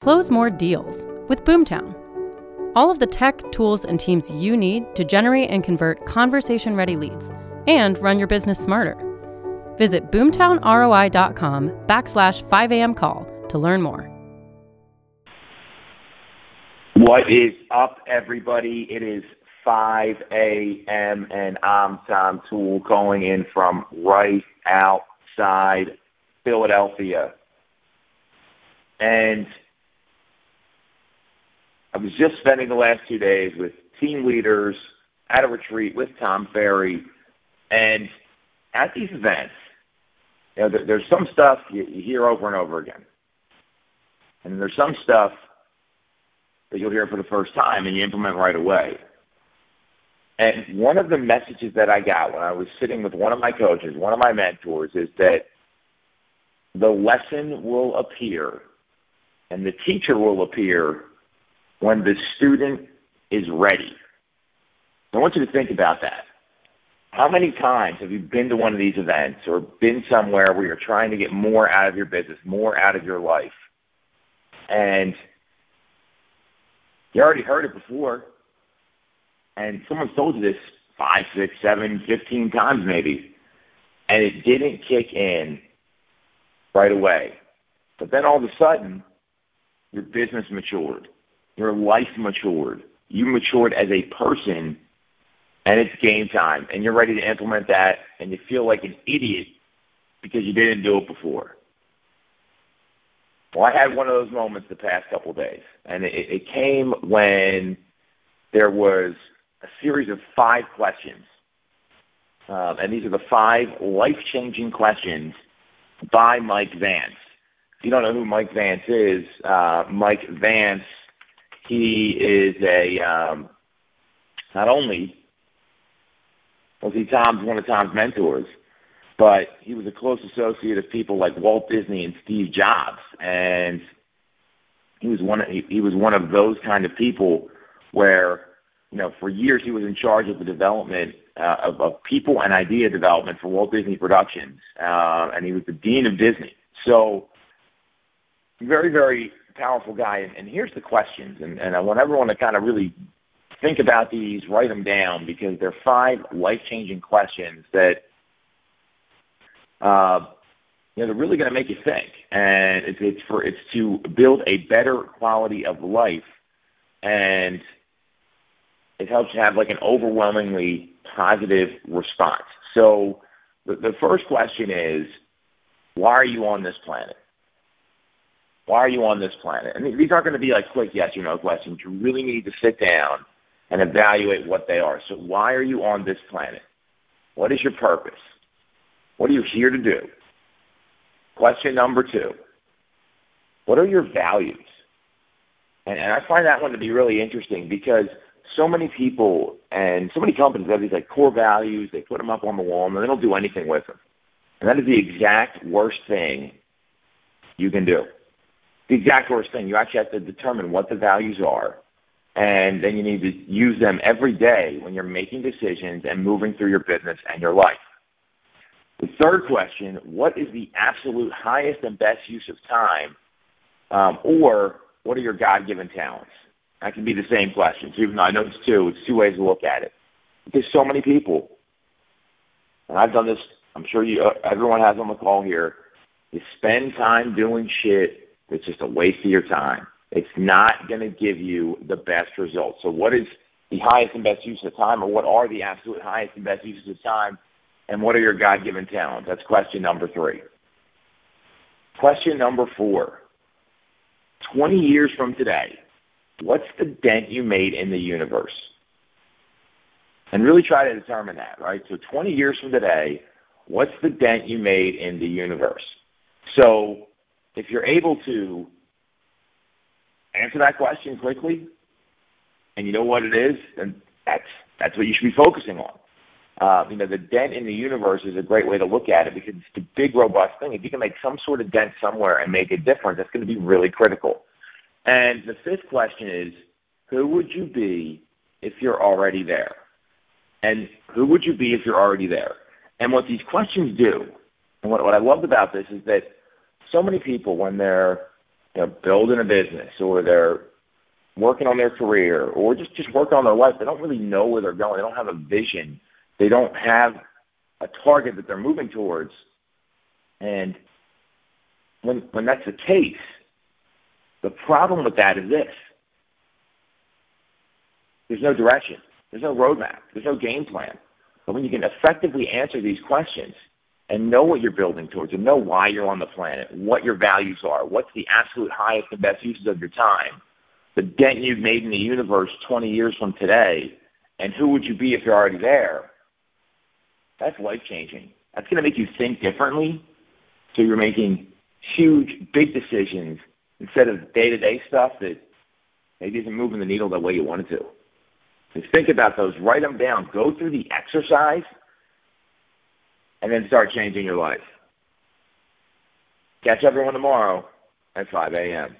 Close more deals with Boomtown. All of the tech, tools, and teams you need to generate and convert conversation ready leads and run your business smarter. Visit boomtownroi.com backslash 5am call to learn more. What is up, everybody? It is 5 a.m. and I'm Tom Toole calling in from right outside Philadelphia. And I was just spending the last two days with team leaders at a retreat with Tom Ferry. And at these events, you know, there, there's some stuff you, you hear over and over again. And there's some stuff that you'll hear for the first time and you implement right away. And one of the messages that I got when I was sitting with one of my coaches, one of my mentors, is that the lesson will appear and the teacher will appear when the student is ready. I want you to think about that. How many times have you been to one of these events or been somewhere where you're trying to get more out of your business, more out of your life, and you already heard it before, and someone's told you this five, six, seven, fifteen times maybe, and it didn't kick in right away. But then all of a sudden, your business matured your life matured. You matured as a person, and it's game time, and you're ready to implement that, and you feel like an idiot because you didn't do it before. Well, I had one of those moments the past couple of days, and it, it came when there was a series of five questions. Um, and these are the five life changing questions by Mike Vance. If you don't know who Mike Vance is, uh, Mike Vance he is a um, not only was he Tom's one of Tom's mentors, but he was a close associate of people like Walt Disney and Steve Jobs, and he was one of, he, he was one of those kind of people where you know for years he was in charge of the development uh, of, of people and idea development for Walt Disney Productions, uh, and he was the dean of Disney. So very very powerful guy. And, and here's the questions, and, and I want everyone to kind of really think about these, write them down, because they're five life-changing questions that uh, you know they're really going to make you think. And it's, it's for it's to build a better quality of life, and it helps you have like an overwhelmingly positive response. So the, the first question is, why are you on this planet? Why are you on this planet? And these aren't going to be like quick yes or no questions. You really need to sit down and evaluate what they are. So, why are you on this planet? What is your purpose? What are you here to do? Question number two What are your values? And, and I find that one to be really interesting because so many people and so many companies have these like core values, they put them up on the wall, and they don't do anything with them. And that is the exact worst thing you can do the exact worst thing. You actually have to determine what the values are, and then you need to use them every day when you're making decisions and moving through your business and your life. The third question what is the absolute highest and best use of time, um, or what are your God given talents? That can be the same question. So even though I know it's two, it's two ways to look at it. Because so many people, and I've done this, I'm sure you, uh, everyone has on the call here, you spend time doing shit it's just a waste of your time. It's not going to give you the best results. So, what is the highest and best use of time, or what are the absolute highest and best uses of time, and what are your God given talents? That's question number three. Question number four 20 years from today, what's the dent you made in the universe? And really try to determine that, right? So 20 years from today, what's the dent you made in the universe? So if you're able to answer that question quickly, and you know what it is, then that's that's what you should be focusing on. Uh, you know, the dent in the universe is a great way to look at it because it's a big, robust thing. If you can make some sort of dent somewhere and make a difference, that's going to be really critical. And the fifth question is, who would you be if you're already there? And who would you be if you're already there? And what these questions do, and what, what I loved about this is that so many people when they're you know, building a business or they're working on their career or just just working on their life, they don't really know where they're going. They don't have a vision. They don't have a target that they're moving towards. And when when that's the case, the problem with that is this. There's no direction. There's no roadmap. There's no game plan. But when you can effectively answer these questions and know what you're building towards and know why you're on the planet, what your values are, what's the absolute highest and best uses of your time, the dent you've made in the universe 20 years from today, and who would you be if you're already there, that's life changing. That's going to make you think differently. So you're making huge, big decisions instead of day to day stuff that maybe isn't moving the needle the way you want it to. Just think about those, write them down, go through the exercise, and then start changing your life. Catch everyone tomorrow at 5 a.m.